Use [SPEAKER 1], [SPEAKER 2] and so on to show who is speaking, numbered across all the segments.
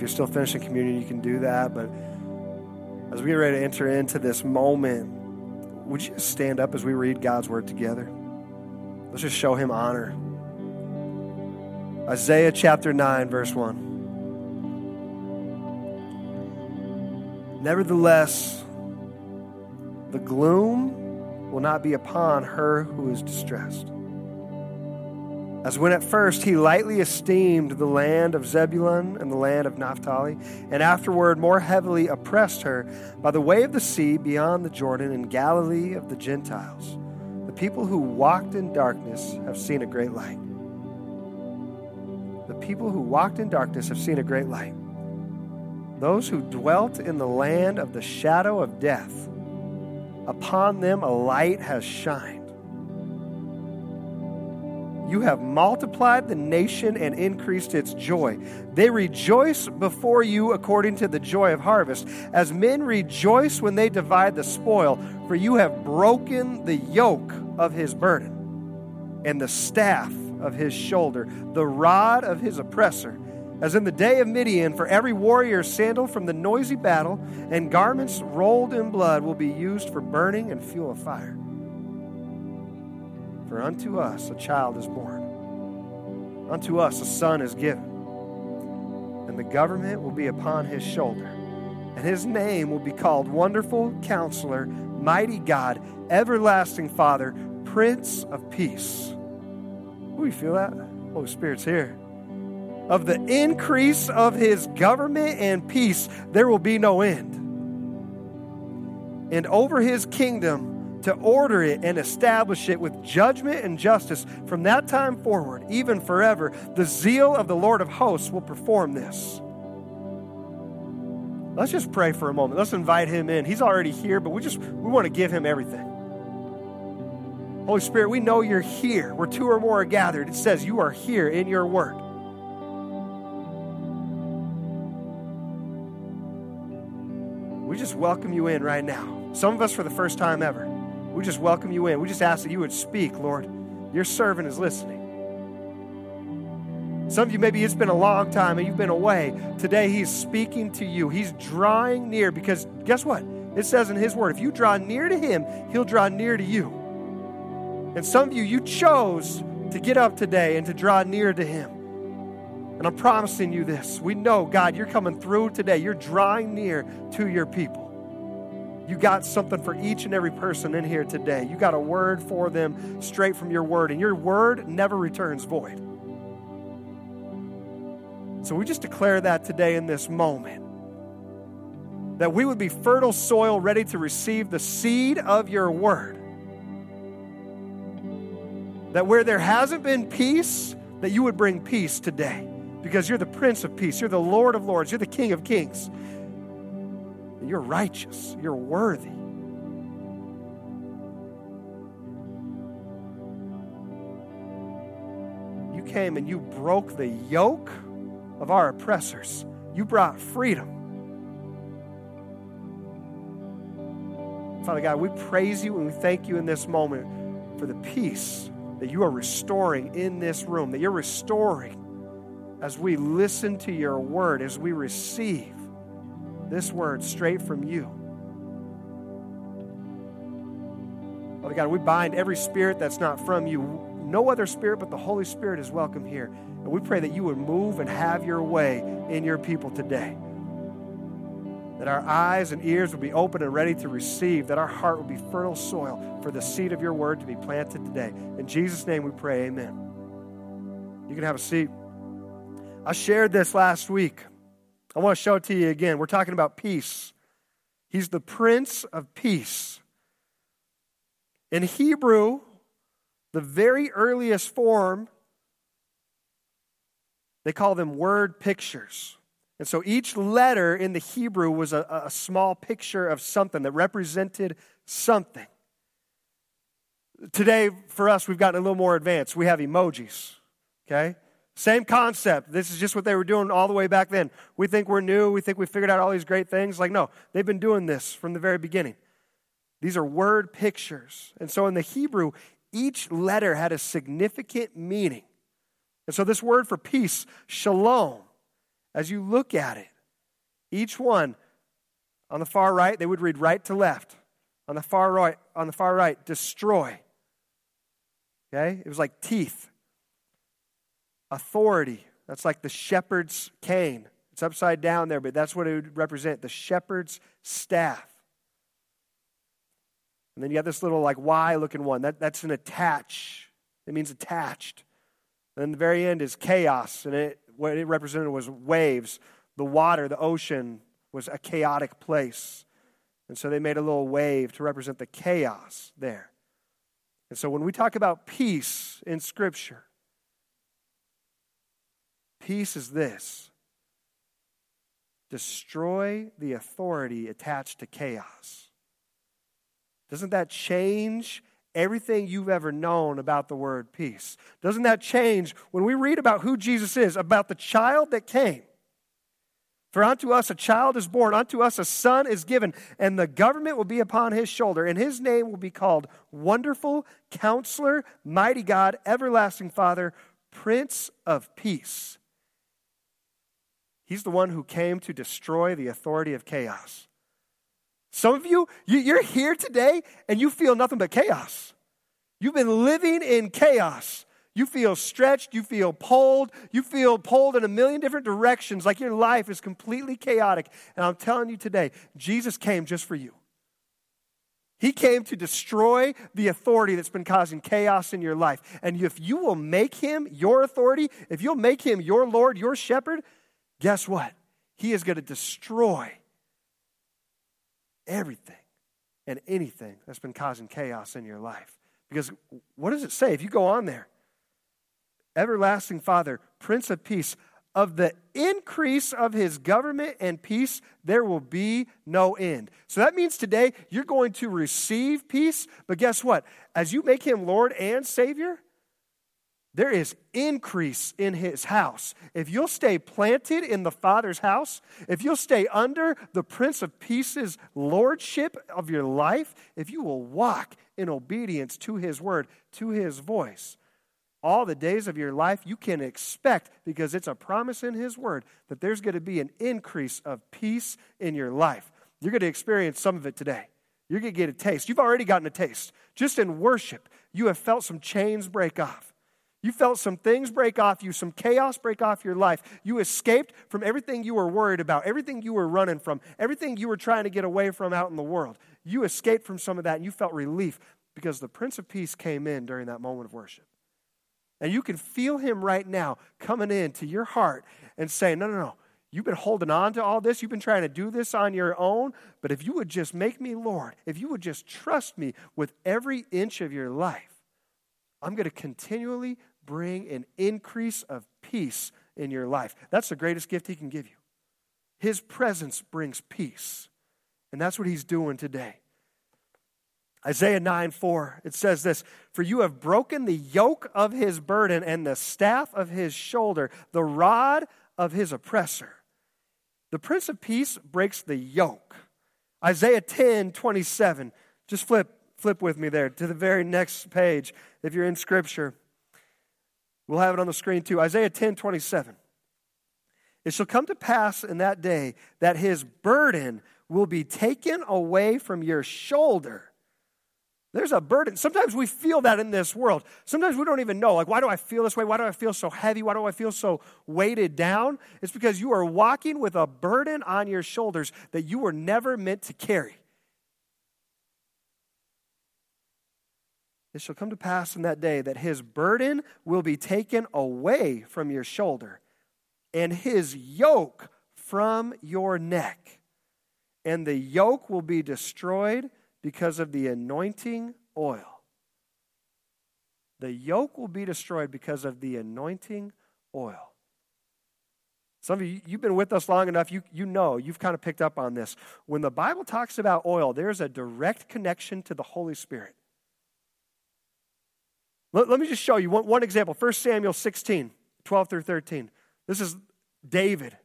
[SPEAKER 1] If you're still finishing communion, you can do that. But as we get ready to enter into this moment, would you stand up as we read God's word together? Let's just show him honor. Isaiah chapter 9, verse 1. Nevertheless, the gloom will not be upon her who is distressed. As when at first he lightly esteemed the land of Zebulun and the land of Naphtali, and afterward more heavily oppressed her by the way of the sea beyond the Jordan in Galilee of the Gentiles. The people who walked in darkness have seen a great light. The people who walked in darkness have seen a great light. Those who dwelt in the land of the shadow of death, upon them a light has shined. You have multiplied the nation and increased its joy. They rejoice before you according to the joy of harvest, as men rejoice when they divide the spoil, for you have broken the yoke of his burden and the staff of his shoulder, the rod of his oppressor. As in the day of Midian, for every warrior sandal from the noisy battle and garments rolled in blood will be used for burning and fuel of fire. For unto us a child is born, unto us a son is given, and the government will be upon his shoulder, and his name will be called Wonderful Counselor, Mighty God, Everlasting Father, Prince of Peace. Ooh, you feel that? Holy Spirit's here. Of the increase of his government and peace, there will be no end. And over his kingdom, to order it and establish it with judgment and justice from that time forward, even forever. The zeal of the Lord of hosts will perform this. Let's just pray for a moment. Let's invite him in. He's already here, but we just we want to give him everything. Holy Spirit, we know you're here. Where two or more are gathered, it says you are here in your word. We just welcome you in right now. Some of us for the first time ever. We just welcome you in. We just ask that you would speak, Lord. Your servant is listening. Some of you, maybe it's been a long time and you've been away. Today, He's speaking to you. He's drawing near because guess what? It says in His Word, if you draw near to Him, He'll draw near to you. And some of you, you chose to get up today and to draw near to Him. And I'm promising you this. We know, God, you're coming through today. You're drawing near to your people. You got something for each and every person in here today. You got a word for them straight from your word, and your word never returns void. So we just declare that today in this moment. That we would be fertile soil ready to receive the seed of your word. That where there hasn't been peace, that you would bring peace today. Because you're the Prince of Peace, you're the Lord of Lords, you're the King of Kings. You're righteous. You're worthy. You came and you broke the yoke of our oppressors. You brought freedom. Father God, we praise you and we thank you in this moment for the peace that you are restoring in this room, that you're restoring as we listen to your word, as we receive this word straight from you. Father God, we bind every spirit that's not from you. No other spirit but the Holy Spirit is welcome here. And we pray that you would move and have your way in your people today. That our eyes and ears would be open and ready to receive, that our heart would be fertile soil for the seed of your word to be planted today. In Jesus' name we pray, amen. You can have a seat. I shared this last week. I want to show it to you again. We're talking about peace. He's the Prince of Peace. In Hebrew, the very earliest form, they call them word pictures. And so each letter in the Hebrew was a, a small picture of something that represented something. Today, for us, we've gotten a little more advanced. We have emojis, okay? Same concept. This is just what they were doing all the way back then. We think we're new. We think we figured out all these great things. Like, no, they've been doing this from the very beginning. These are word pictures. And so in the Hebrew, each letter had a significant meaning. And so this word for peace, shalom, as you look at it, each one on the far right, they would read right to left. On the far right, on the far right, destroy. Okay? It was like teeth. Authority. That's like the shepherd's cane. It's upside down there, but that's what it would represent the shepherd's staff. And then you have this little like Y looking one. That, that's an attach. It means attached. And then the very end is chaos, and it, what it represented was waves. The water, the ocean, was a chaotic place. And so they made a little wave to represent the chaos there. And so when we talk about peace in Scripture, peace is this destroy the authority attached to chaos. Doesn't that change everything you've ever known about the word peace? Doesn't that change when we read about who Jesus is, about the child that came? For unto us a child is born, unto us a son is given, and the government will be upon his shoulder, and his name will be called Wonderful, Counselor, Mighty God, Everlasting Father, Prince of Peace. He's the one who came to destroy the authority of chaos. Some of you, you're here today and you feel nothing but chaos. You've been living in chaos. You feel stretched, you feel pulled, you feel pulled in a million different directions, like your life is completely chaotic. And I'm telling you today, Jesus came just for you. He came to destroy the authority that's been causing chaos in your life. And if you will make him your authority, if you'll make him your Lord, your shepherd, guess what? He is going to destroy everything and anything that's been causing chaos in your life. Because what does it say if you go on there? everlasting Father, Prince of Peace, of the increase of his government and peace, there will be no end. So that means today you're going to receive peace, but guess what? As you make him Lord and Savior, there is increase in his house. If you'll stay planted in the Father's house, if you'll stay under the Prince of Peace's lordship of your life, if you will walk in obedience to his word, to his voice, all the days of your life, you can expect, because it's a promise in His Word, that there's going to be an increase of peace in your life. You're going to experience some of it today. You're going to get a taste. You've already gotten a taste. Just in worship, you have felt some chains break off. You felt some things break off you, some chaos break off your life. You escaped from everything you were worried about, everything you were running from, everything you were trying to get away from out in the world. You escaped from some of that and you felt relief because the Prince of Peace came in during that moment of worship. And you can feel him right now coming into your heart and saying, No, no, no. You've been holding on to all this. You've been trying to do this on your own. But if you would just make me Lord, if you would just trust me with every inch of your life, I'm going to continually bring an increase of peace in your life. That's the greatest gift he can give you. His presence brings peace. And that's what he's doing today. Isaiah 9 4, it says this For you have broken the yoke of his burden and the staff of his shoulder, the rod of his oppressor. The Prince of Peace breaks the yoke. Isaiah 10 27. Just flip, flip with me there to the very next page if you're in Scripture. We'll have it on the screen too. Isaiah 10 27. It shall come to pass in that day that his burden will be taken away from your shoulder there's a burden. Sometimes we feel that in this world. Sometimes we don't even know. Like, why do I feel this way? Why do I feel so heavy? Why do I feel so weighted down? It's because you are walking with a burden on your shoulders that you were never meant to carry. It shall come to pass in that day that his burden will be taken away from your shoulder, and his yoke from your neck. And the yoke will be destroyed because of the anointing oil. The yoke will be destroyed because of the anointing oil. Some of you, you've been with us long enough, you, you know, you've kind of picked up on this. When the Bible talks about oil, there's a direct connection to the Holy Spirit. Let, let me just show you one, one example 1 Samuel 16, 12 through 13. This is David.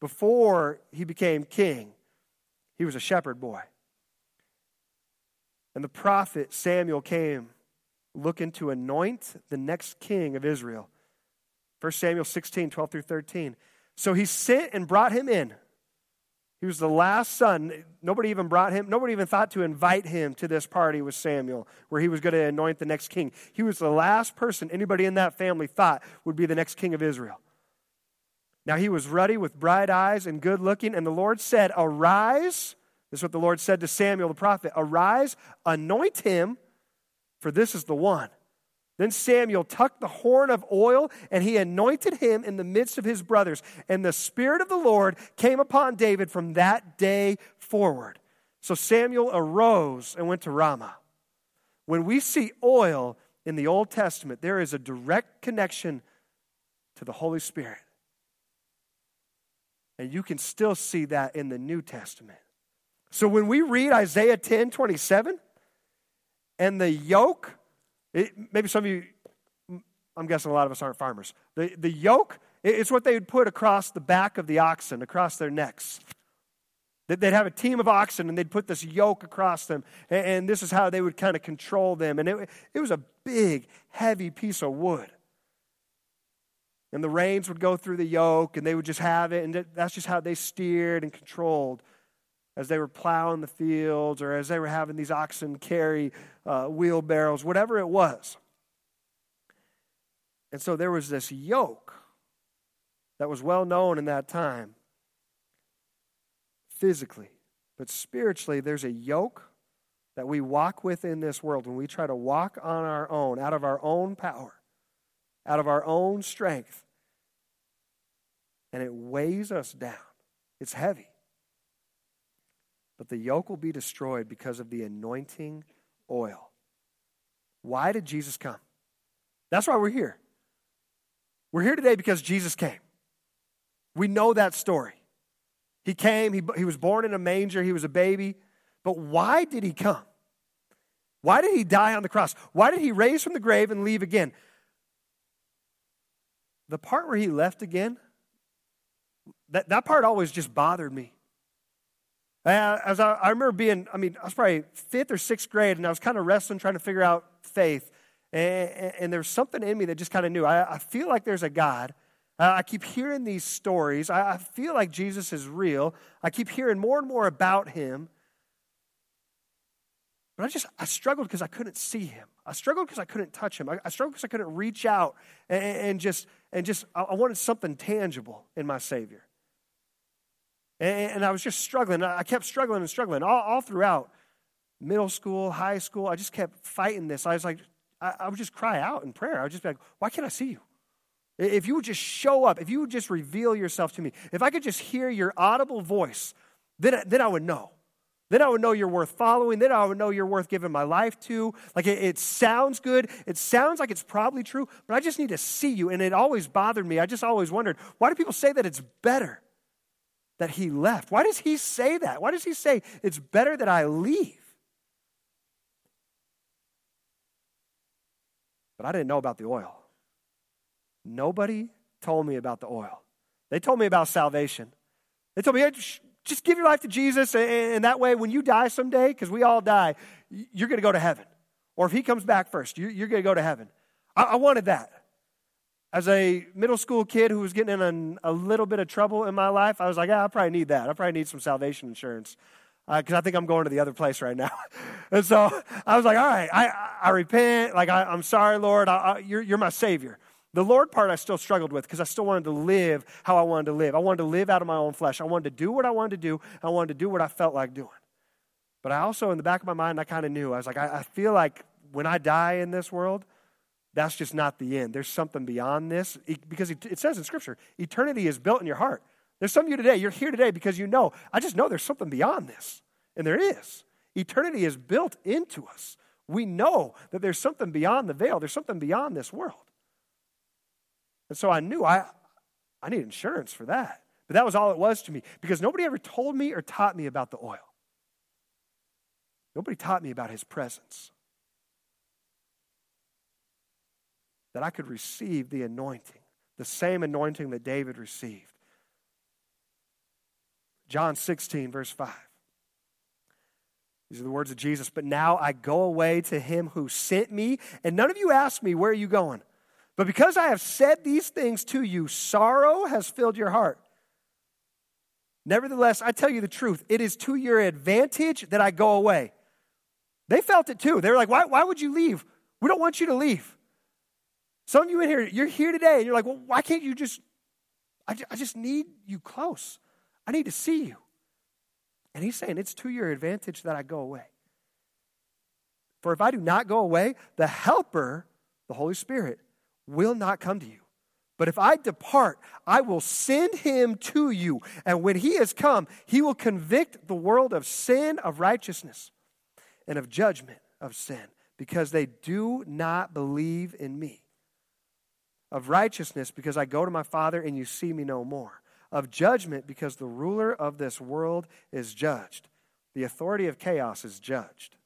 [SPEAKER 1] Before he became king, he was a shepherd boy. And the prophet Samuel came looking to anoint the next king of Israel. 1 Samuel 16, 12 through 13. So he sent and brought him in. He was the last son. Nobody even brought him, nobody even thought to invite him to this party with Samuel, where he was going to anoint the next king. He was the last person anybody in that family thought would be the next king of Israel. Now he was ruddy with bright eyes and good looking, and the Lord said, Arise. This is what the Lord said to Samuel the prophet Arise, anoint him, for this is the one. Then Samuel took the horn of oil and he anointed him in the midst of his brothers. And the Spirit of the Lord came upon David from that day forward. So Samuel arose and went to Ramah. When we see oil in the Old Testament, there is a direct connection to the Holy Spirit. And you can still see that in the New Testament. So when we read Isaiah 10 27, and the yoke it, maybe some of you, mm, I'm guessing a lot of us aren't farmers. The, the yoke, it's what they would put across the back of the oxen, across their necks. They'd have a team of oxen and they'd put this yoke across them, and this is how they would kind of control them. And it, it was a big, heavy piece of wood. And the reins would go through the yoke, and they would just have it, and that's just how they steered and controlled as they were plowing the fields or as they were having these oxen carry uh, wheelbarrows, whatever it was. And so there was this yoke that was well known in that time physically, but spiritually, there's a yoke that we walk with in this world when we try to walk on our own, out of our own power, out of our own strength. And it weighs us down. It's heavy but the yoke will be destroyed because of the anointing oil. Why did Jesus come? That's why we're here. We're here today because Jesus came. We know that story. He came, he, he was born in a manger, he was a baby. But why did he come? Why did he die on the cross? Why did he raise from the grave and leave again? The part where he left again, that, that part always just bothered me. As I, I, remember being, I mean, I was probably fifth or sixth grade, and I was kind of wrestling, trying to figure out faith. And, and, and there was something in me that just kind of knew. I, I, feel like there's a God. I keep hearing these stories. I, I feel like Jesus is real. I keep hearing more and more about him. But I just, I struggled because I couldn't see him. I struggled because I couldn't touch him. I, I struggled because I couldn't reach out and, and just, and just, I wanted something tangible in my Savior. And, I was just struggling. I kept struggling and struggling all, all throughout middle school, high school. I just kept fighting this. I was like, I, I would just cry out in prayer. I would just be like, why can't I see you? If you would just show up, if you would just reveal yourself to me, if I could just hear your audible voice, then, then I would know. Then I would know you're worth following. Then I would know you're worth giving my life to. Like it, it, sounds good. It sounds like it's probably true, but I just need to see you. And it always bothered me. I just always wondered why do people say that it's better? That he left. Why does he say that? Why does he say it's better that I leave? But I didn't know about the oil. Nobody told me about the oil. They told me about salvation. They told me, hey, just give your life to Jesus, and that way, when you die someday, because we all die, you're going to go to heaven. Or if he comes back first, you're going to go to heaven. I wanted that. As a middle school kid who was getting in a, a little bit of trouble in my life, I was like, yeah, I probably need that. I probably need some salvation insurance because uh, I think I'm going to the other place right now. and so I was like, all right, I, I repent. Like, I, am sorry, Lord. I, you're, you're my Savior. The Lord part I still struggled with because I still wanted to live how I wanted to live. I wanted to live out of my own flesh. I wanted to do what I wanted to do. I wanted to do what I felt like doing. But I also, in the back of my mind, I kind of knew. I was like, I, I feel like when I die in this world, that's just not the end. There's something beyond this because it says in Scripture, eternity is built in your heart. There's some of you today, you're here today because you know, I just know there's something beyond this. And there is. Eternity is built into us. We know that there's something beyond the veil, there's something beyond this world. And so I knew I, I need insurance for that. But that was all it was to me because nobody ever told me or taught me about the oil. Nobody taught me about his presence. That I could receive the anointing, the same anointing that David received. John 16, verse 5. These are the words of Jesus. But now I go away to him who sent me, and none of you ask me, Where are you going? But because I have said these things to you, sorrow has filled your heart. Nevertheless, I tell you the truth, it is to your advantage that I go away. They felt it too. They were like, why, why would you leave? We don't want you to leave. Some of you in here, you're here today and you're like, well, why can't you just, I, I just need you close. I need to see you. And he's saying, it's to your advantage that I go away. For if I do not go away, the Helper, the Holy Spirit, will not come to you. But if I depart, I will send him to you. And when he has come, he will convict the world of sin, of righteousness, and of judgment of sin, because they do not believe in me. Of righteousness, because I go to my Father and you see me no more. Of judgment, because the ruler of this world is judged. The authority of chaos is judged.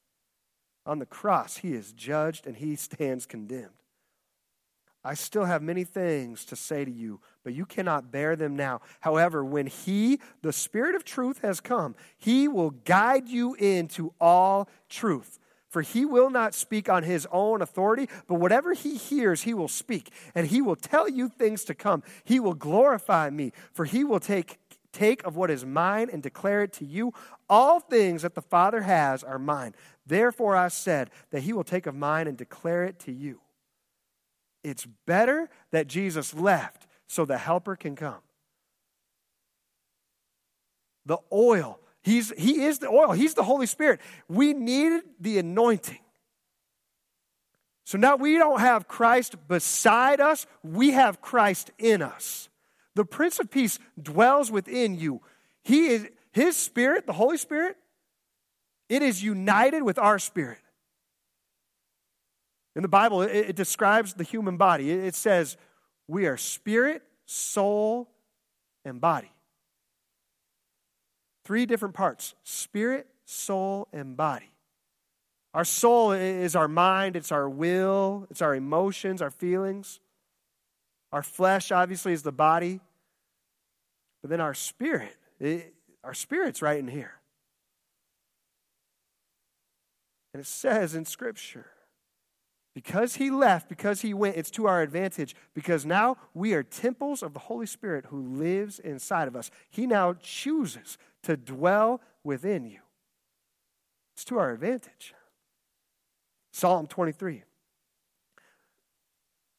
[SPEAKER 1] On the cross, he is judged and he stands condemned. I still have many things to say to you, but you cannot bear them now. However, when He, the Spirit of truth, has come, He will guide you into all truth. For He will not speak on His own authority, but whatever He hears, He will speak, and He will tell you things to come. He will glorify me, for He will take, take of what is mine and declare it to you. All things that the Father has are mine. Therefore, I said that He will take of mine and declare it to you. It's better that Jesus left so the helper can come. The oil, he's, he is the oil, he's the Holy Spirit. We needed the anointing. So now we don't have Christ beside us, we have Christ in us. The Prince of Peace dwells within you. He is his spirit, the Holy Spirit, it is united with our spirit. In the Bible, it, it describes the human body. It, it says, we are spirit, soul, and body. Three different parts spirit, soul, and body. Our soul is our mind, it's our will, it's our emotions, our feelings. Our flesh, obviously, is the body. But then our spirit, it, our spirit's right in here. And it says in Scripture because he left, because he went, it's to our advantage because now we are temples of the Holy Spirit who lives inside of us. He now chooses to dwell within you. It's to our advantage. Psalm 23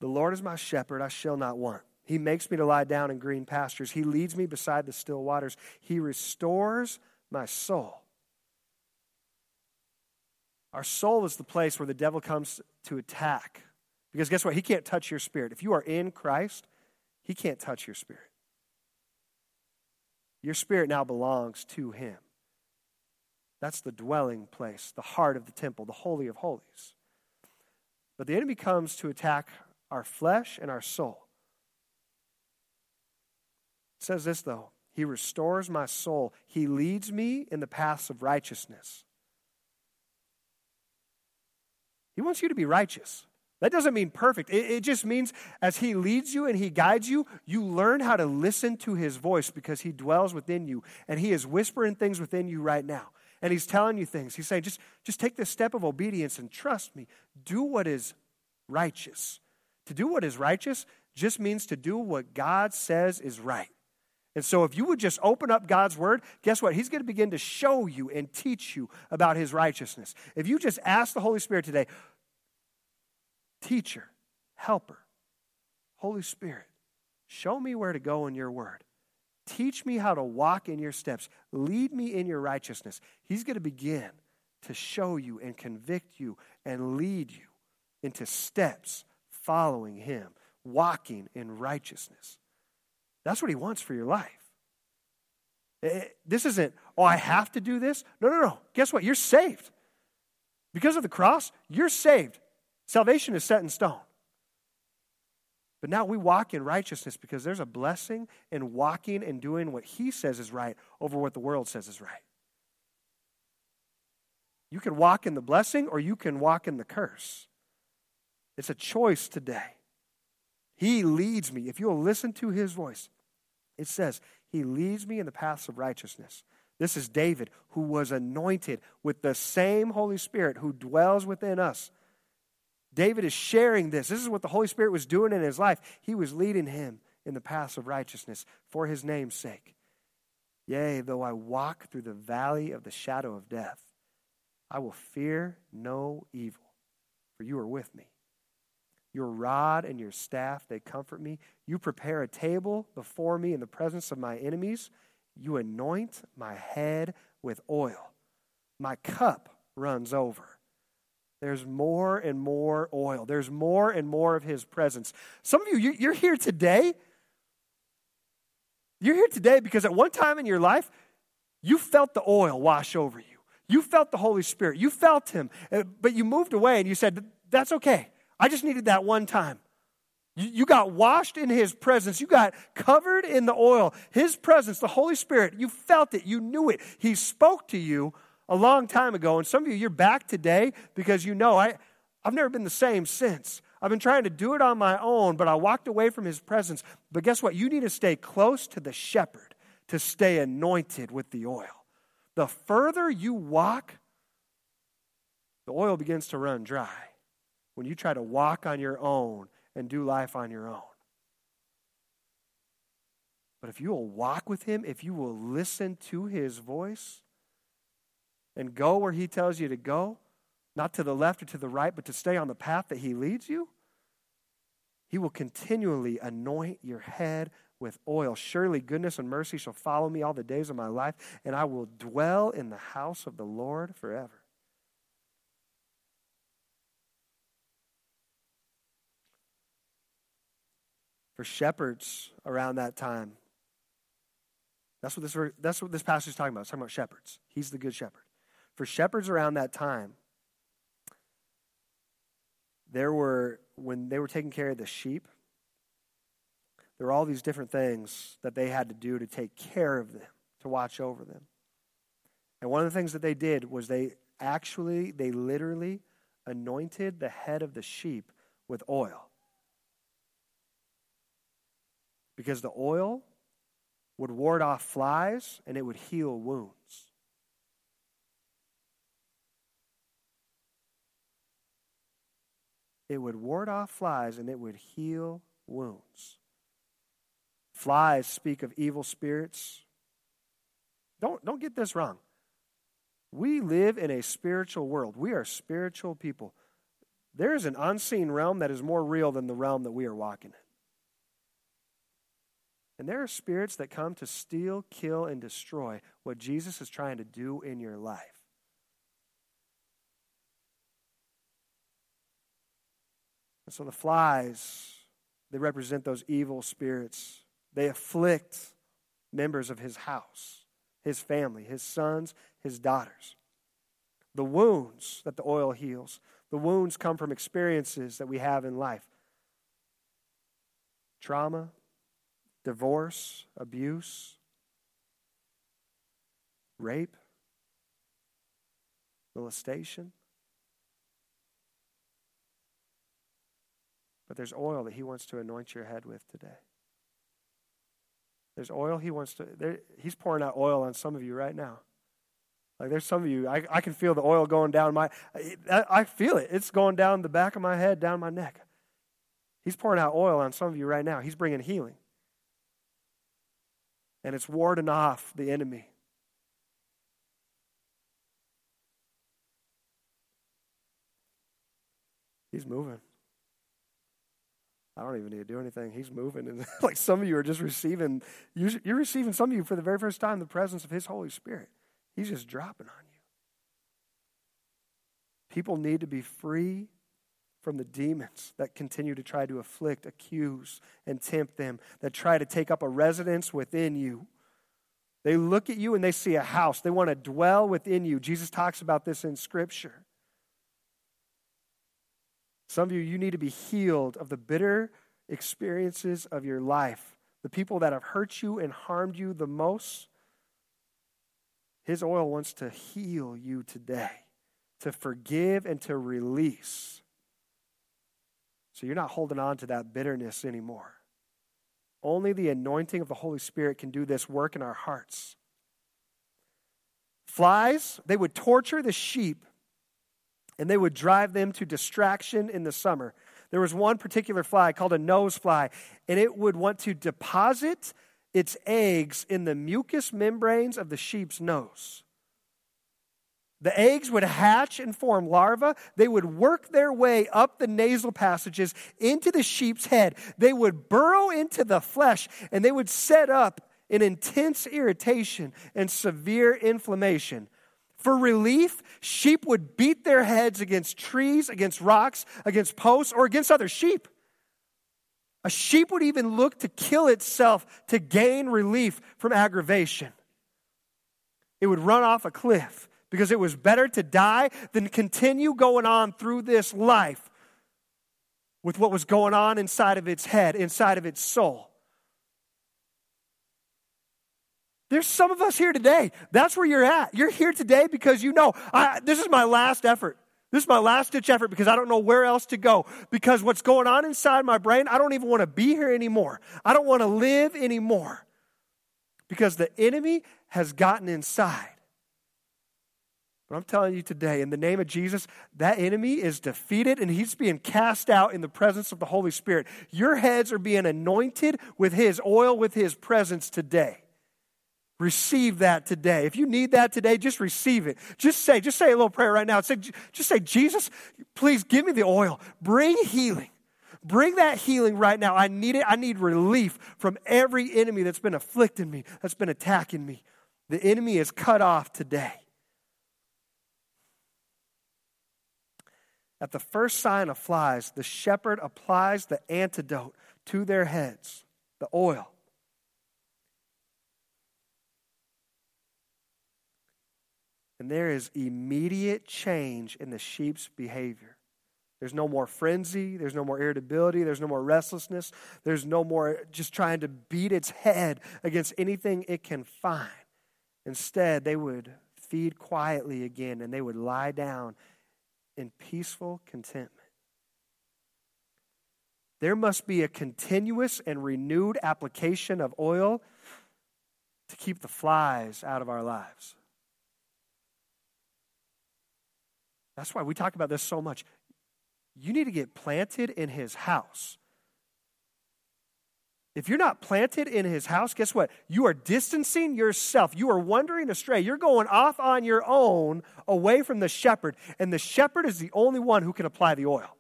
[SPEAKER 1] The Lord is my shepherd, I shall not want. He makes me to lie down in green pastures. He leads me beside the still waters. He restores my soul. Our soul is the place where the devil comes to attack. Because guess what? He can't touch your spirit. If you are in Christ, he can't touch your spirit. Your spirit now belongs to him. That's the dwelling place, the heart of the temple, the Holy of Holies. But the enemy comes to attack our flesh and our soul. It says this, though He restores my soul, He leads me in the paths of righteousness he wants you to be righteous. That doesn't mean perfect. It, it, just means as He leads you and He guides you, you learn how to listen to His voice because He dwells within you and He is whispering things within you right now. And He's telling you things. He's saying, just, just take this step of obedience and trust me. Do what is righteous. To do what is righteous just means to do what God says is right. And so, if you would just open up God's word, guess what? He's going to begin to show you and teach you about his righteousness. If you just ask the Holy Spirit today, teacher, helper, Holy Spirit, show me where to go in your word. Teach me how to walk in your steps. Lead me in your righteousness. He's going to begin to show you and convict you and lead you into steps following him, walking in righteousness. That's what He wants for your life. Eh, eh, this isn't, oh, I have to do this. No, no, no. Guess what? You're saved. Because of the cross, you're saved. Salvation is set in stone. But now we walk in righteousness because there's a blessing in walking and doing what He says is right over what the world says is right. You can walk in the blessing or you can walk in the curse. It's a choice today. He leads me. If you'll listen to His voice, it says, He leads me in the paths of righteousness. This is David, who was anointed with the same Holy Spirit who dwells within us. David is sharing this. This is what the Holy Spirit was doing in his life. He was leading him in the paths of righteousness for his name's sake. Yea, though I walk through the valley of the shadow of death, I will fear no evil, for you are with me. Your rod and your staff, they comfort me. You prepare a table before me in the presence of my enemies. You anoint my head with oil. My cup runs over. There's more and more oil. There's more and more of his presence. Some of you, you're here today you're here today because at one time in your life, you felt the oil wash over you. You felt the Holy Spirit. You felt Him. Uh, but you moved away and you said, That's okay. I just needed that one time. You got washed in His presence. You got covered in the oil. His presence, the Holy Spirit, you felt it. You knew it. He spoke to you a long time ago. And some of you, you're back today because you know, I, I've never been the same since. I've been trying to do it on my own, but I walked away from his presence. But guess what? You need to stay close to the shepherd to stay anointed with the oil. The further you walk, the oil begins to run dry when you try to walk on your own and do life on your own. But if you will walk with him, if you will listen to his voice and go where he tells you to go, not to the left or to the right, but to stay on the path that he leads you, he will continually anoint your head with oil. Surely goodness and mercy shall follow me all the days of my life, and I will dwell in the house of the Lord forever. For shepherds around that time, that's what this, that's what this passage is talking about. It's talking about shepherds. He's the good shepherd. For shepherds around that time, there were, when they were taking care of the sheep, there were all these different things that they had to do to take care of them, to watch over them. And one of the things that they did was they actually, they literally anointed the head of the sheep with oil. Because the oil would ward off flies and it would heal wounds. It would ward off flies and it would heal wounds. Flies speak of evil spirits. Don't, don't get this wrong. We live in a spiritual world. We are spiritual people. There is an unseen realm that is more real than the realm that we are walking in. And there are spirits that come to steal, kill, and destroy what Jesus is trying to do in your life. And so the flies, they represent those evil spirits. They afflict members of his house, his family, his sons, his daughters. The wounds that the oil heals, the wounds come from experiences that we have in life trauma, divorce, abuse, rape, molestation. But there's oil that He wants to anoint your head with today. There's oil He wants to, there, He's pouring out oil on some of you right now. Like there's some of you, I, I can feel the oil going down my, I, I feel it. It's going down the back of my head, down my neck. He's pouring out oil on some of you right now. He's bringing healing. And it's warding off the enemy. He's moving. I don't even need to do anything. He's moving. And like some of you are just receiving, you're receiving some of you for the very first time the presence of His Holy Spirit. He's just dropping on you. People need to be free from the demons that continue to try to afflict, accuse, and tempt them, that try to take up a residence within you. They look at you and they see a house. They want to dwell within you. Jesus talks about this in Scripture. Some of you, you need to be healed of the bitter experiences of your life. The people that have hurt you and harmed you the most. His oil wants to heal you today, to forgive and to release. So you're not holding on to that bitterness anymore. Only the anointing of the Holy Spirit can do this work in our hearts. Flies, they would torture the sheep and they would drive them to distraction in the summer. There was one particular fly called a nose fly, and it would want to deposit its eggs in the mucous membranes of the sheep's nose. The eggs would hatch and form larvae. They would work their way up the nasal passages into the sheep's head. They would burrow into the flesh and they would set up an intense irritation and severe inflammation. For relief, sheep would beat their heads against trees, against rocks, against posts, or against other sheep. A sheep would even look to kill itself to gain relief from aggravation. It would run off a cliff because it was better to die than continue going on through this life with what was going on inside of its head, inside of its soul. There's some of us here today. That's where you're at. You're here today because you know I, this is my last effort. This is my last ditch effort because I don't know where else to go. Because what's going on inside my brain, I don't even want to be here anymore. I don't want to live anymore. Because the enemy has gotten inside. But I'm telling you today, in the name of Jesus, that enemy is defeated and he's being cast out in the presence of the Holy Spirit. Your heads are being anointed with his oil, with his presence today. Receive that today. If you need that today, just receive it. Just say, just say a little prayer right now. Say, just say, Jesus, please give me the oil. Bring healing. Bring that healing right now. I need it. I need relief from every enemy that's been afflicting me, that's been attacking me. The enemy is cut off today. At the first sign of flies, the shepherd applies the antidote to their heads, the oil. And there is immediate change in the sheep's behavior. There's no more frenzy. There's no more irritability. There's no more restlessness. There's no more just trying to beat its head against anything it can find. Instead, they would feed quietly again and they would lie down in peaceful contentment. There must be a continuous and renewed application of oil to keep the flies out of our lives. That's why we talk about this so much. You need to get planted in his house. If you're not planted in his house, guess what? You are distancing yourself. You are wandering astray. You're going off on your own away from the shepherd. And the shepherd is the only one who can apply the oil.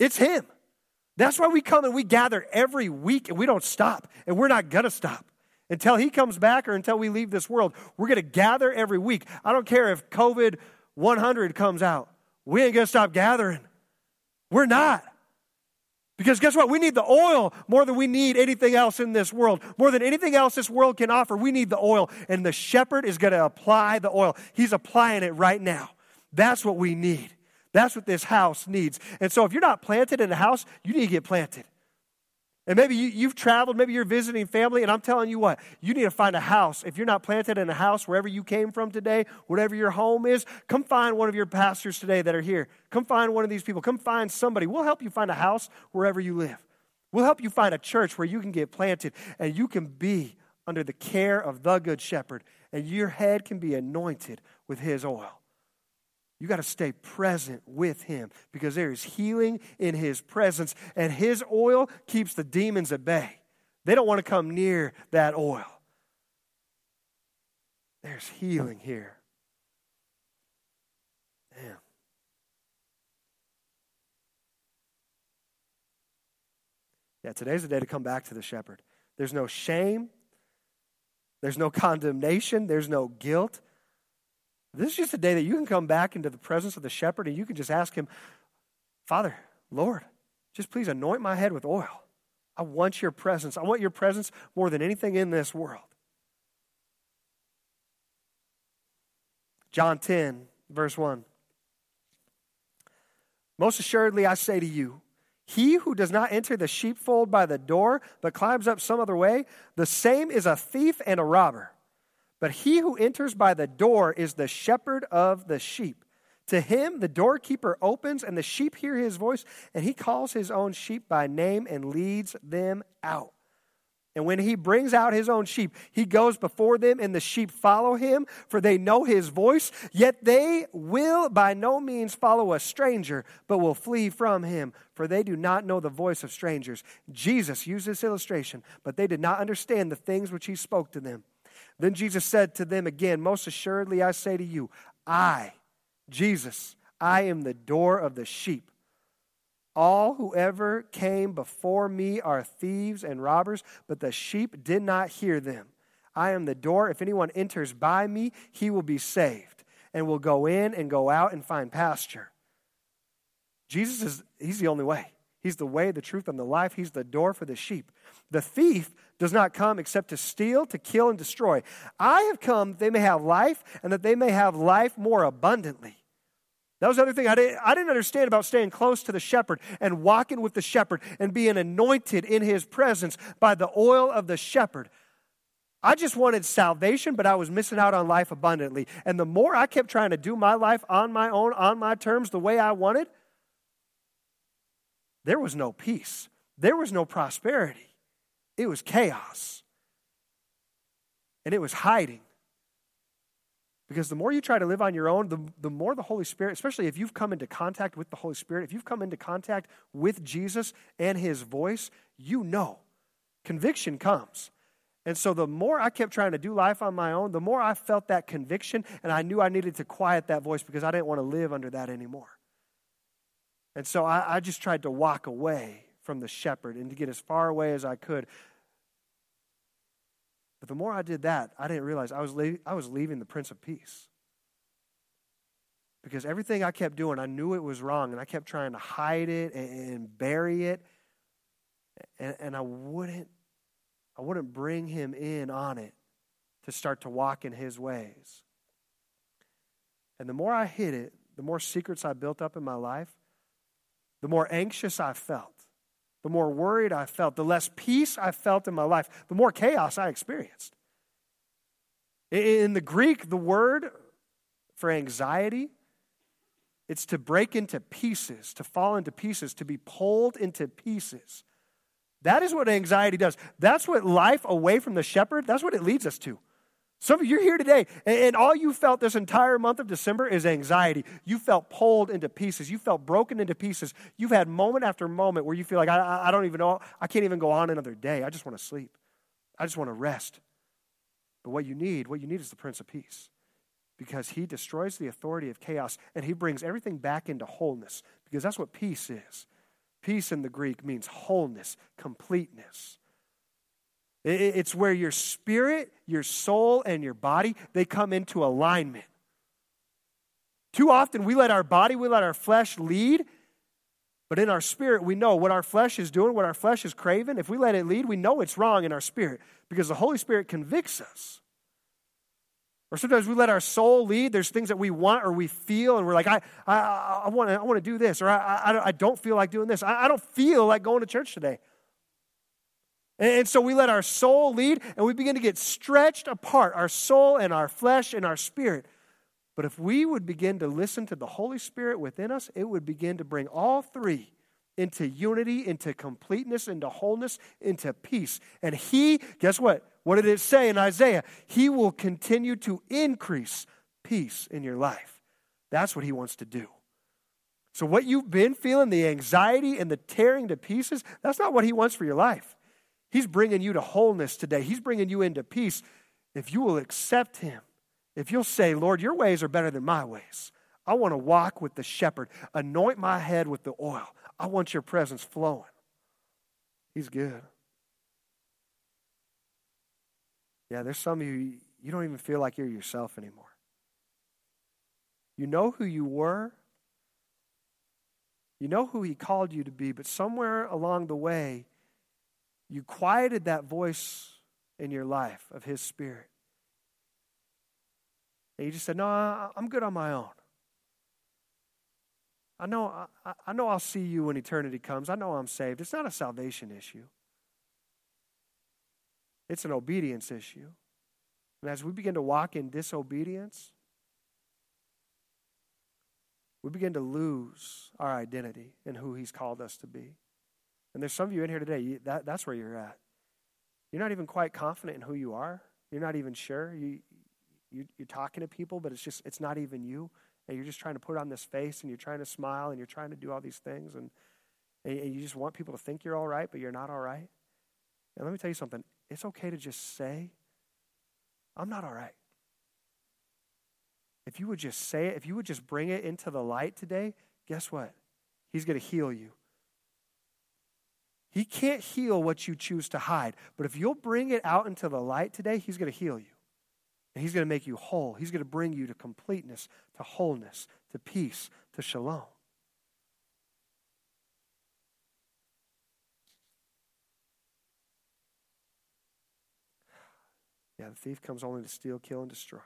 [SPEAKER 1] It's him. That's why we come and we gather every week and we don't stop. And we're not going to stop until he comes back or until we leave this world. We're going to gather every week. I don't care if COVID 100 comes out. We ain't going to stop gathering. We're not. Because guess what? We need the oil more than we need anything else in this world. More than anything else this world can offer, we need the oil. And the shepherd is going to apply the oil. He's applying it right now. That's what we need. That's what this house needs. And so if you're not planted in a house, you need to get planted. And maybe you, have traveled, maybe you're visiting family, and I'm telling you what, you need to find a house. If you're not planted in a house wherever you came from today, whatever your home is, come find one of your pastors today that are here. Come find one of these people. Come find somebody. We'll help you find a house wherever you live. We'll help you find a church where you can get planted and you can be under the care of the Good Shepherd, and your head can be anointed with his oil. You got to stay present with him because there is healing in his presence, and his oil keeps the demons at bay. They don't want to come near that oil. There's healing here. Damn. Yeah, today's the day to come back to the shepherd. There's no shame, there's no condemnation, there's no guilt. This is just a day that you can come back into the presence of the shepherd and you can just ask him, Father, Lord, just please anoint my head with oil. I want your presence. I want your presence more than anything in this world. John 10, verse 1. Most assuredly, I say to you, he who does not enter the sheepfold by the door, but climbs up some other way, the same is a thief and a robber. But he who enters by the door is the shepherd of the sheep. To him, the doorkeeper opens, and the sheep hear his voice, and he calls his own sheep by name and leads them out. And when he brings out his own sheep, he goes before them, and the sheep follow him, for they know his voice. Yet they will by no means follow a stranger, but will flee from him, for they do not know the voice of strangers. Jesus used this illustration, but they did not understand the things which he spoke to them. Then Jesus said to them again, Most assuredly I say to you, I, Jesus, I am the door of the sheep. All who ever came before me are thieves and robbers, but the sheep did not hear them. I am the door. If anyone enters by me, he will be saved and will go in and go out and find pasture. Jesus is he's the only way. He's the way, the truth, and the life. He's the door for the sheep. The thief does not come except to steal, to kill, and destroy. I have come that they may have life and that they may have life more abundantly. That was the other thing I didn't, I didn't understand about staying close to the shepherd and walking with the shepherd and being anointed in his presence by the oil of the shepherd. I just wanted salvation, but I was missing out on life abundantly. And the more I kept trying to do my life on my own, on my terms, the way I wanted, there was no peace. There was no prosperity. It was chaos. And it was hiding. Because the more you try to live on your own, the, the more the Holy Spirit, especially if you've come into contact with the Holy Spirit, if you've come into contact with Jesus and His voice, you know conviction comes. And so the more I kept trying to do life on my own, the more I felt that conviction, and I knew I needed to quiet that voice because I didn't want to live under that anymore. And so I, I just tried to walk away from the shepherd and to get as far away as I could but the more I did that, I didn't realize I was, le- I was leaving the Prince of Peace. Because everything I kept doing, I knew it was wrong, and I kept trying to hide it and, and bury it. And, and I wouldn't I wouldn't bring him in on it to start to walk in his ways. And the more I hid it, the more secrets I built up in my life, the more anxious I felt the more worried I felt, the less peace I felt in my life, the more chaos I experienced. In the Greek, the word for anxiety, it's to break into pieces, to fall into pieces, to be pulled into pieces. That is what anxiety does. That's what life away from the shepherd, that's what it leads us to. Some of you are here today, and all you felt this entire month of December is anxiety. You felt pulled into pieces. You felt broken into pieces. You've had moment after moment where you feel like, I, I don't even know, I can't even go on another day. I just want to sleep. I just want to rest. But what you need, what you need is the Prince of Peace because he destroys the authority of chaos and he brings everything back into wholeness because that's what peace is. Peace in the Greek means wholeness, completeness. It's where your spirit, your soul, and your body, they come into alignment. Too often we let our body, we let our flesh lead, but in our spirit, we know what our flesh is doing, what our flesh is craving. If we let it lead, we know it's wrong in our spirit because the Holy Spirit convicts us. Or sometimes we let our soul lead. There's things that we want or we feel, and we're like, I, I, I, want, to, I want to do this, or I, I, I don't feel like doing this. I, I don't feel like going to church today. And so we let our soul lead and we begin to get stretched apart, our soul and our flesh and our spirit. But if we would begin to listen to the Holy Spirit within us, it would begin to bring all three into unity, into completeness, into wholeness, into peace. And He, guess what? What did it say in Isaiah? He will continue to increase peace in your life. That's what He wants to do. So, what you've been feeling, the anxiety and the tearing to pieces, that's not what He wants for your life. He's bringing you to wholeness today. He's bringing you into peace. If you will accept Him, if you'll say, Lord, your ways are better than my ways. I want to walk with the shepherd. Anoint my head with the oil. I want your presence flowing. He's good. Yeah, there's some of you, you don't even feel like you're yourself anymore. You know who you were, you know who He called you to be, but somewhere along the way, you quieted that voice in your life of His Spirit. And you just said, No, I'm good on my own. I know, I, I know I'll see you when eternity comes. I know I'm saved. It's not a salvation issue, it's an obedience issue. And as we begin to walk in disobedience, we begin to lose our identity in who He's called us to be. And there's some of you in here today, you, that, that's where you're at. you're not even quite confident in who you are. You're not even sure. You, you, you're talking to people, but it's just, it's not even you. And you're just trying to put on this face and you're trying to smile and you're trying to do all these things. And, and you just want people to think you're all right, but you're not all right. And let me tell you something it's okay to just say, I'm not all right. If you would just say it, if you would just bring it into the light today, guess what? He's going to heal you. He can't heal what you choose to hide. But if you'll bring it out into the light today, He's going to heal you. And He's going to make you whole. He's going to bring you to completeness, to wholeness, to peace, to shalom. Yeah, the thief comes only to steal, kill, and destroy.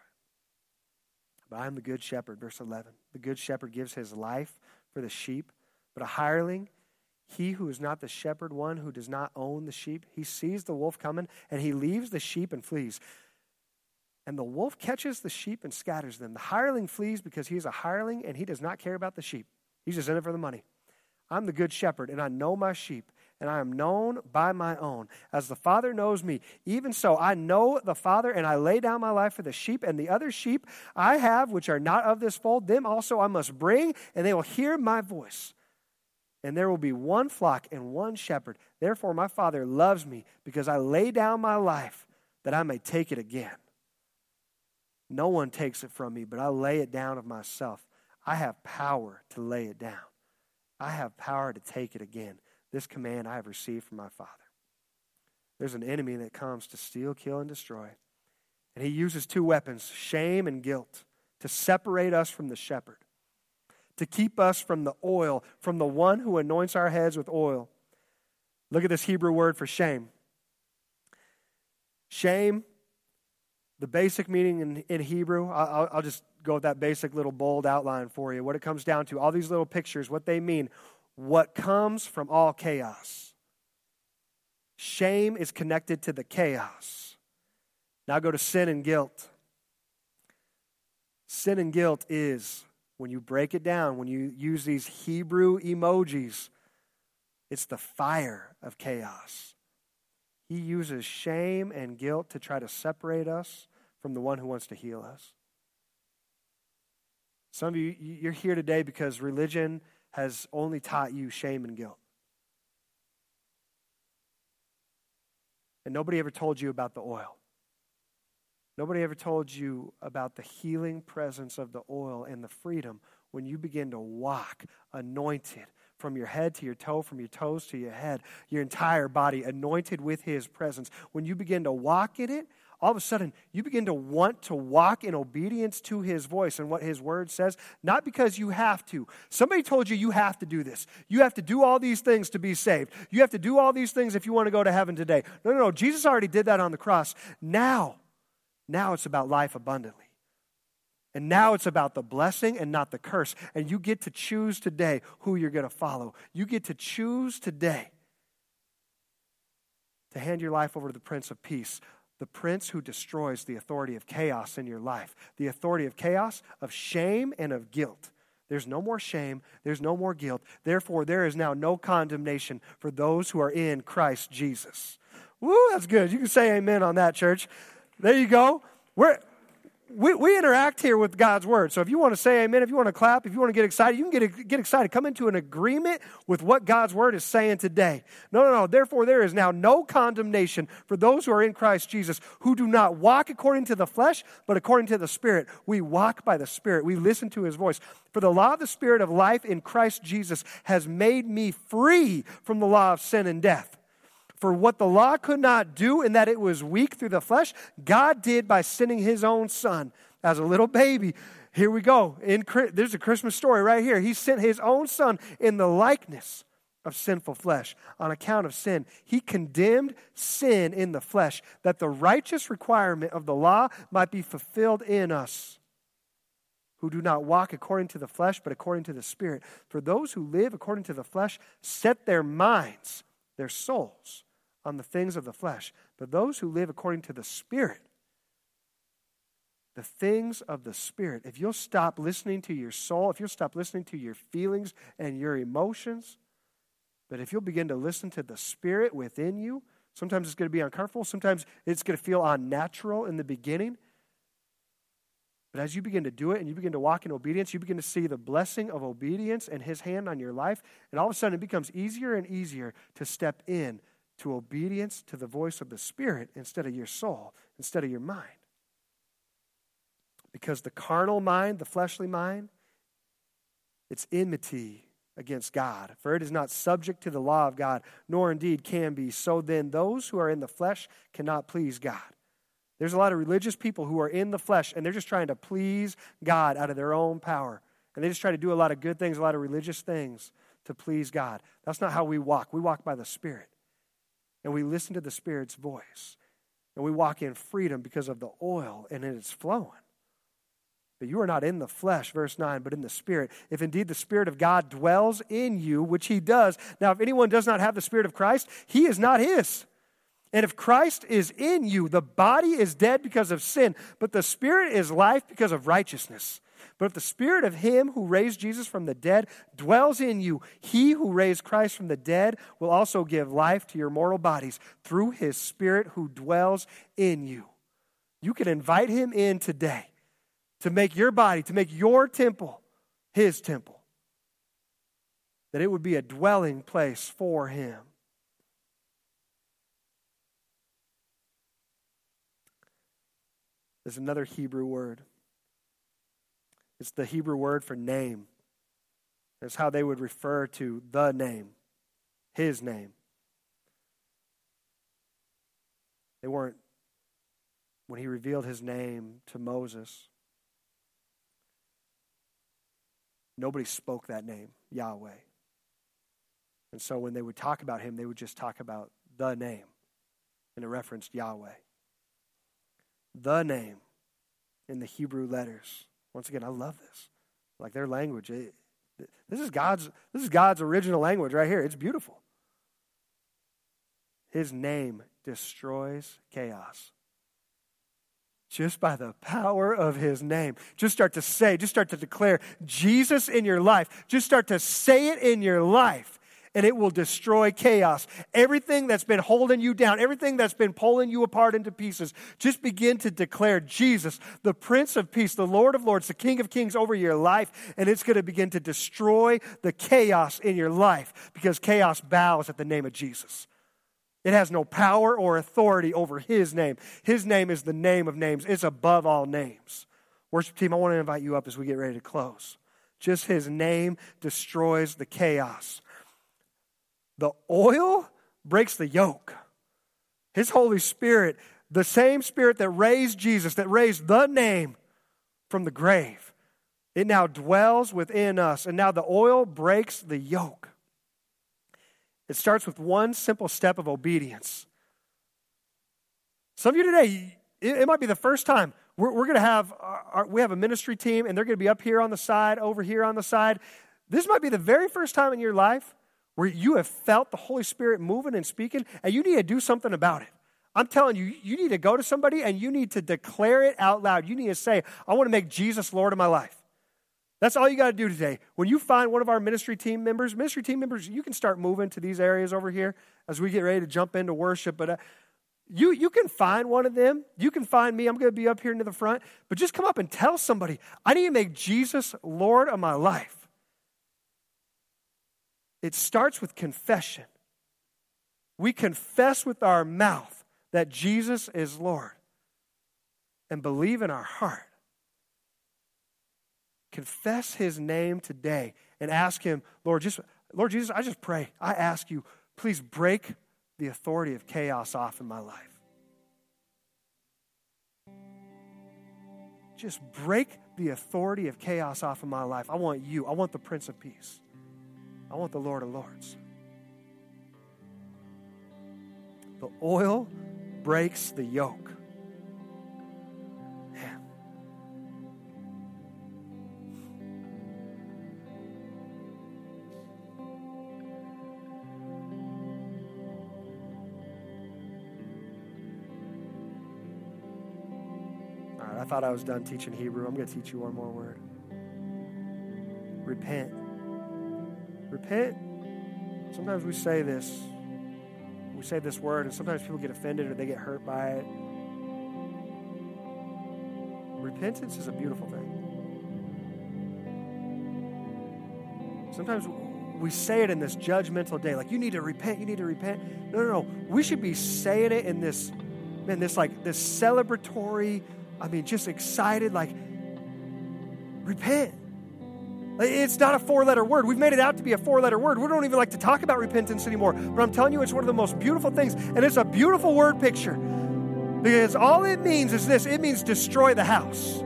[SPEAKER 1] But I am the good shepherd, verse 11. The good shepherd gives his life for the sheep, but a hireling he who is not the shepherd, one who does not own the sheep, he sees the wolf coming and he leaves the sheep and flees. And the wolf catches the sheep and scatters them. The hireling flees because he is a hireling and he does not care about the sheep. He's just in it for the money. I'm the good shepherd and I know my sheep and I am known by my own. As the Father knows me, even so I know the Father, and I lay down my life for the sheep, and the other sheep I have, which are not of this fold, them also I must bring, and they will hear my voice and there will be one flock and one shepherd. Therefore, my Father loves me because I lay down my life that I may take it again. No one takes it from me, but I lay it down of myself. I have power to lay it down, I have power to take it again. This command I have received from my Father. There's an enemy that comes to steal, kill, and destroy. And he uses two weapons shame and guilt to separate us from the shepherd to keep us from the oil, from the one who anoints our heads with oil. Look at this Hebrew word for shame. Shame, the basic meaning in, in Hebrew, I'll, I'll just go with that basic little bold outline for you. What it comes down to, all these little pictures, what they mean, what comes from all chaos. Shame is connected to the chaos. Now go to sin and guilt. Sin and guilt is when you break it down, when you use these Hebrew emojis, it's the fire of chaos. He uses shame and guilt to try to separate us from the one who wants to heal us. Some of you, you're here today because religion has only taught you shame and guilt. And nobody ever told you about the oil. Nobody ever told you about the healing presence of the oil and the freedom when you begin to walk anointed from your head to your toe, from your toes to your head, your entire body anointed with His presence. When you begin to walk in it, all of a sudden you begin to want to walk in obedience to His voice and what His word says, not because you have to. Somebody told you you have to do this. You have to do all these things to be saved. You have to do all these things if you want to go to heaven today. No, no, no. Jesus already did that on the cross. Now, now it's about life abundantly. And now it's about the blessing and not the curse. And you get to choose today who you're going to follow. You get to choose today to hand your life over to the Prince of Peace, the Prince who destroys the authority of chaos in your life, the authority of chaos, of shame, and of guilt. There's no more shame. There's no more guilt. Therefore, there is now no condemnation for those who are in Christ Jesus. Woo, that's good. You can say amen on that, church. There you go. We're, we, we interact here with God's word. So if you want to say amen, if you want to clap, if you want to get excited, you can get, get excited. Come into an agreement with what God's word is saying today. No, no, no. Therefore, there is now no condemnation for those who are in Christ Jesus, who do not walk according to the flesh, but according to the Spirit. We walk by the Spirit. We listen to his voice. For the law of the Spirit of life in Christ Jesus has made me free from the law of sin and death. For what the law could not do, in that it was weak through the flesh, God did by sending his own son as a little baby. Here we go. In, there's a Christmas story right here. He sent his own son in the likeness of sinful flesh on account of sin. He condemned sin in the flesh that the righteous requirement of the law might be fulfilled in us who do not walk according to the flesh but according to the spirit. For those who live according to the flesh set their minds, their souls on the things of the flesh, but those who live according to the Spirit, the things of the Spirit. If you'll stop listening to your soul, if you'll stop listening to your feelings and your emotions, but if you'll begin to listen to the Spirit within you, Sometimes it's going to be uncomfortable. Sometimes it's going to feel unnatural in the beginning. But as you begin to do it and you begin to walk in obedience, you begin to see the blessing of obedience and His hand on your life. And all of a sudden, it becomes easier and easier to step in to obedience to the voice of the Spirit instead of your soul, instead of your mind. Because the carnal mind, the fleshly mind, it's enmity against God. For it is not subject to the law of God, nor indeed can be. So then, those who are in the flesh cannot please God. There's a lot of religious people who are in the flesh and they're just trying to please God out of their own power. And they just try to do a lot of good things, a lot of religious things to please God. That's not how we walk. We walk by the Spirit. And we listen to the Spirit's voice. And we walk in freedom because of the oil and it's flowing. But you are not in the flesh, verse 9, but in the Spirit. If indeed the Spirit of God dwells in you, which He does. Now, if anyone does not have the Spirit of Christ, he is not His. And if Christ is in you, the body is dead because of sin, but the spirit is life because of righteousness. But if the spirit of him who raised Jesus from the dead dwells in you, he who raised Christ from the dead will also give life to your mortal bodies through his spirit who dwells in you. You can invite him in today to make your body, to make your temple his temple, that it would be a dwelling place for him. There's another Hebrew word. It's the Hebrew word for name. It's how they would refer to the name, his name. They weren't, when he revealed his name to Moses, nobody spoke that name, Yahweh. And so when they would talk about him, they would just talk about the name, and it referenced Yahweh the name in the Hebrew letters. Once again, I love this. Like their language. It, this is God's this is God's original language right here. It's beautiful. His name destroys chaos. Just by the power of his name. Just start to say, just start to declare Jesus in your life. Just start to say it in your life and it will destroy chaos. Everything that's been holding you down, everything that's been pulling you apart into pieces, just begin to declare Jesus, the Prince of Peace, the Lord of Lords, the King of Kings over your life, and it's going to begin to destroy the chaos in your life because chaos bows at the name of Jesus. It has no power or authority over His name. His name is the name of names, it's above all names. Worship team, I want to invite you up as we get ready to close. Just His name destroys the chaos. The oil breaks the yoke. His Holy Spirit, the same Spirit that raised Jesus, that raised the name from the grave, it now dwells within us. And now the oil breaks the yoke. It starts with one simple step of obedience. Some of you today, it, might be the first time. We're, we're going to have, our, we have a ministry team, and they're going to be up here on the side, over here on the side. This might be the very first time in your life where you have felt the Holy Spirit moving and speaking, and you need to do something about it. I'm telling you, you need to go to somebody and you need to declare it out loud. You need to say, I want to make Jesus Lord of my life. That's all you got to do today. When you find one of our ministry team members, ministry team members, you can start moving to these areas over here as we get ready to jump into worship. But uh, you, you can find one of them. You can find me. I'm going to be up here near the front. But just come up and tell somebody, I need to make Jesus Lord of my life. It starts with confession. We confess with our mouth that Jesus is Lord and believe in our heart. Confess his name today and ask him, Lord, just Lord Jesus, I just pray. I ask you, please break the authority of chaos off in my life. Just break the authority of chaos off in my life. I want you. I want the Prince of Peace. I want the Lord of Lords. The oil breaks the yoke. Man. All right, I thought I was done teaching Hebrew. I'm going to teach you one more word. Repent. Repent. Sometimes we say this. we say this word, and sometimes people get offended or they get hurt by it. Repentance is a beautiful thing. Sometimes we say it in this judgmental day, like you need to repent, you need to repent. No, no, no. We should be saying it in this, man, this like this celebratory, I mean, just excited, like, repent. It's not a four letter word. We've made it out to be a four letter word. We don't even like to talk about repentance anymore. But I'm telling you, it's one of the most beautiful things. And it's a beautiful word picture. Because all it means is this it means destroy the house.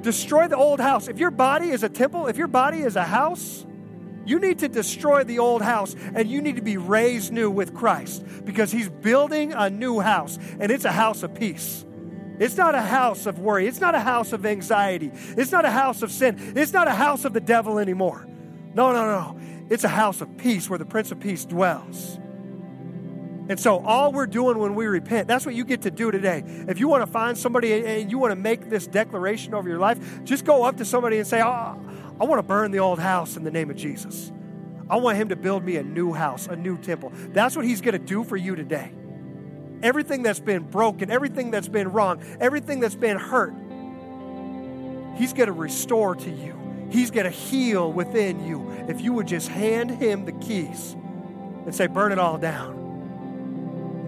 [SPEAKER 1] Destroy the old house. If your body is a temple, if your body is a house, you need to destroy the old house and you need to be raised new with Christ because He's building a new house and it's a house of peace. It's not a house of worry. It's not a house of anxiety. It's not a house of sin. It's not a house of the devil anymore. No, no, no. It's a house of peace where the Prince of Peace dwells. And so, all we're doing when we repent, that's what you get to do today. If you want to find somebody and you want to make this declaration over your life, just go up to somebody and say, oh, I want to burn the old house in the name of Jesus. I want him to build me a new house, a new temple. That's what he's going to do for you today. Everything that's been broken, everything that's been wrong, everything that's been hurt, he's going to restore to you. He's going to heal within you if you would just hand him the keys and say, Burn it all down.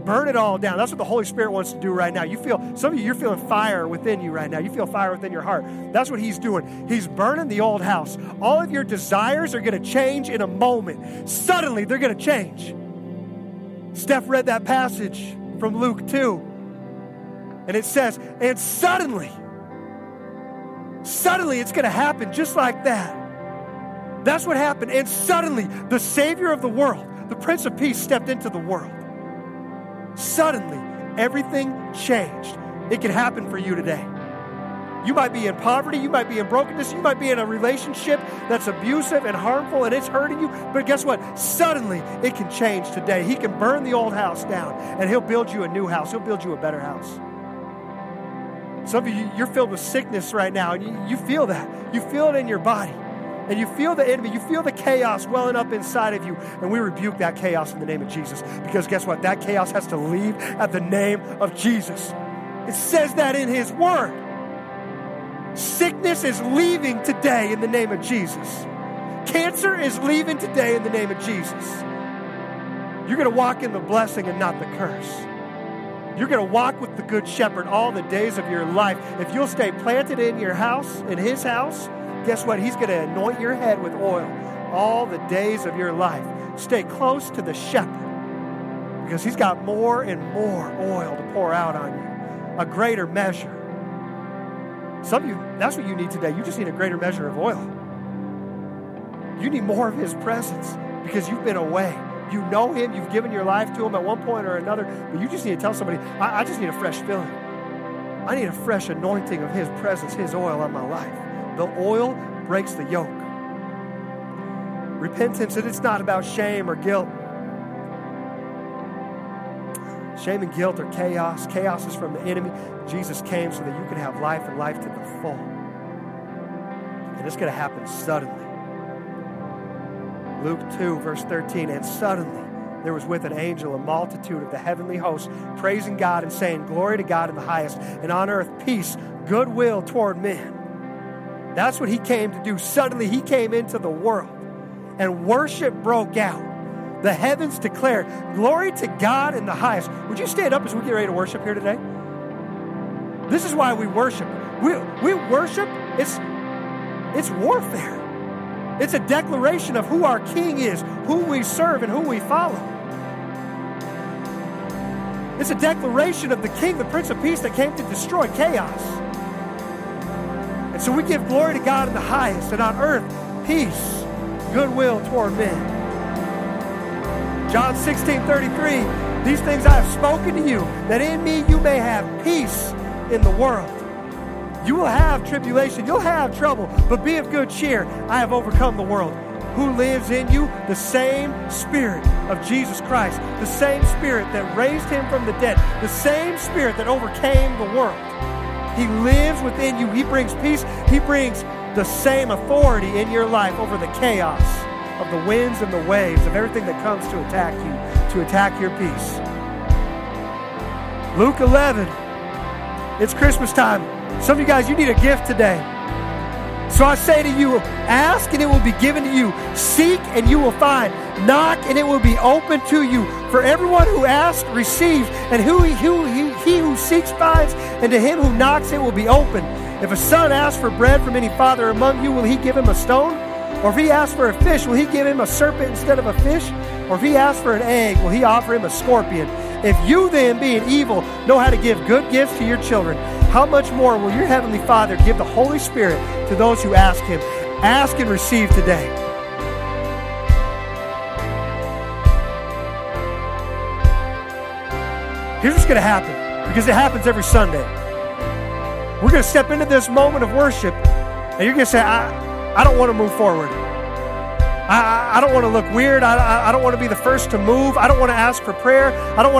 [SPEAKER 1] Burn it all down. That's what the Holy Spirit wants to do right now. You feel, some of you, you're feeling fire within you right now. You feel fire within your heart. That's what He's doing. He's burning the old house. All of your desires are going to change in a moment. Suddenly, they're going to change. Steph read that passage from Luke 2. And it says, and suddenly, suddenly it's going to happen just like that. That's what happened. And suddenly, the Savior of the world, the Prince of Peace, stepped into the world. Suddenly, everything changed. It can happen for you today. You might be in poverty, you might be in brokenness, you might be in a relationship that's abusive and harmful and it's hurting you. But guess what? Suddenly, it can change today. He can burn the old house down and He'll build you a new house, He'll build you a better house. Some of you, you're filled with sickness right now, and you, you feel that. You feel it in your body and you feel the enemy, you feel the chaos welling up inside of you, and we rebuke that chaos in the name of Jesus. Because guess what? That chaos has to leave at the name of Jesus. It says that in His Word. Sickness is leaving today in the name of Jesus. Cancer is leaving today in the name of Jesus. You're going to walk in the blessing and not the curse. You're going to walk with the Good Shepherd all the days of your life. If you'll stay planted in your house, in His house, guess what? He's going to anoint your head with oil all the days of your life. Stay close to the shepherd because he's got more and more oil to pour out on you, a greater measure. Some of you, that's what you need today. You just need a greater measure of oil. You need more of his presence because you've been away. You know him, you've given your life to him at one point or another, but you just need to tell somebody, I, I just need a fresh filling. I need a fresh anointing of his presence, his oil on my life. The oil breaks the yoke. Repentance, and it's not about shame or guilt. Shame and guilt are chaos. Chaos is from the enemy. Jesus came so that you can have life and life to the full. And it's going to happen suddenly. Luke 2, verse 13. And suddenly there was with an angel a multitude of the heavenly hosts praising God and saying, Glory to God in the highest, and on earth peace, goodwill toward men. That's what he came to do. Suddenly, he came into the world and worship broke out. The heavens declare, Glory to God in the highest. Would you stand up as we get ready to worship here today? This is why we worship. We, we worship, it's, it's warfare. It's a declaration of who our King is, who we serve, and who we follow. It's a declaration of the King, the Prince of Peace that came to destroy chaos. And so we give glory to God in the highest, and on earth, peace, goodwill toward men. John 16 33, these things I have spoken to you, that in me you may have peace in the world. You will have tribulation, you'll have trouble, but be of good cheer. I have overcome the world. Who lives in you? The same Spirit of Jesus Christ, the same Spirit that raised him from the dead, the same Spirit that overcame the world. He lives within you. He brings peace. He brings the same authority in your life over the chaos of the winds and the waves, of everything that comes to attack you. to attack your peace. Luke 11. It's Christmas time. Some of you guys, you need a gift today. So I say to you, ask and it will be given to you. Seek and you will find. Knock and it will be open to you. For everyone who asks receives, and who, who he, he who seeks finds, and to him who knocks it will be open. If a son asks for bread from any father among you, will he give him a stone? Or if he asks for a fish, will he give him a serpent instead of a fish? Or if he asks for an egg, will he offer him a scorpion? If you then, being evil, know how to give good gifts to your children, how much more will your heavenly Father give the Holy Spirit to those who ask him? Ask and receive today. Here's what's going to happen because it happens every Sunday. We're going to step into this moment of worship, and you're going to say, I, I don't want to move forward. I, I don't want to look weird. I, I don't want to be the first to move. I don't want to ask for prayer. I don't want to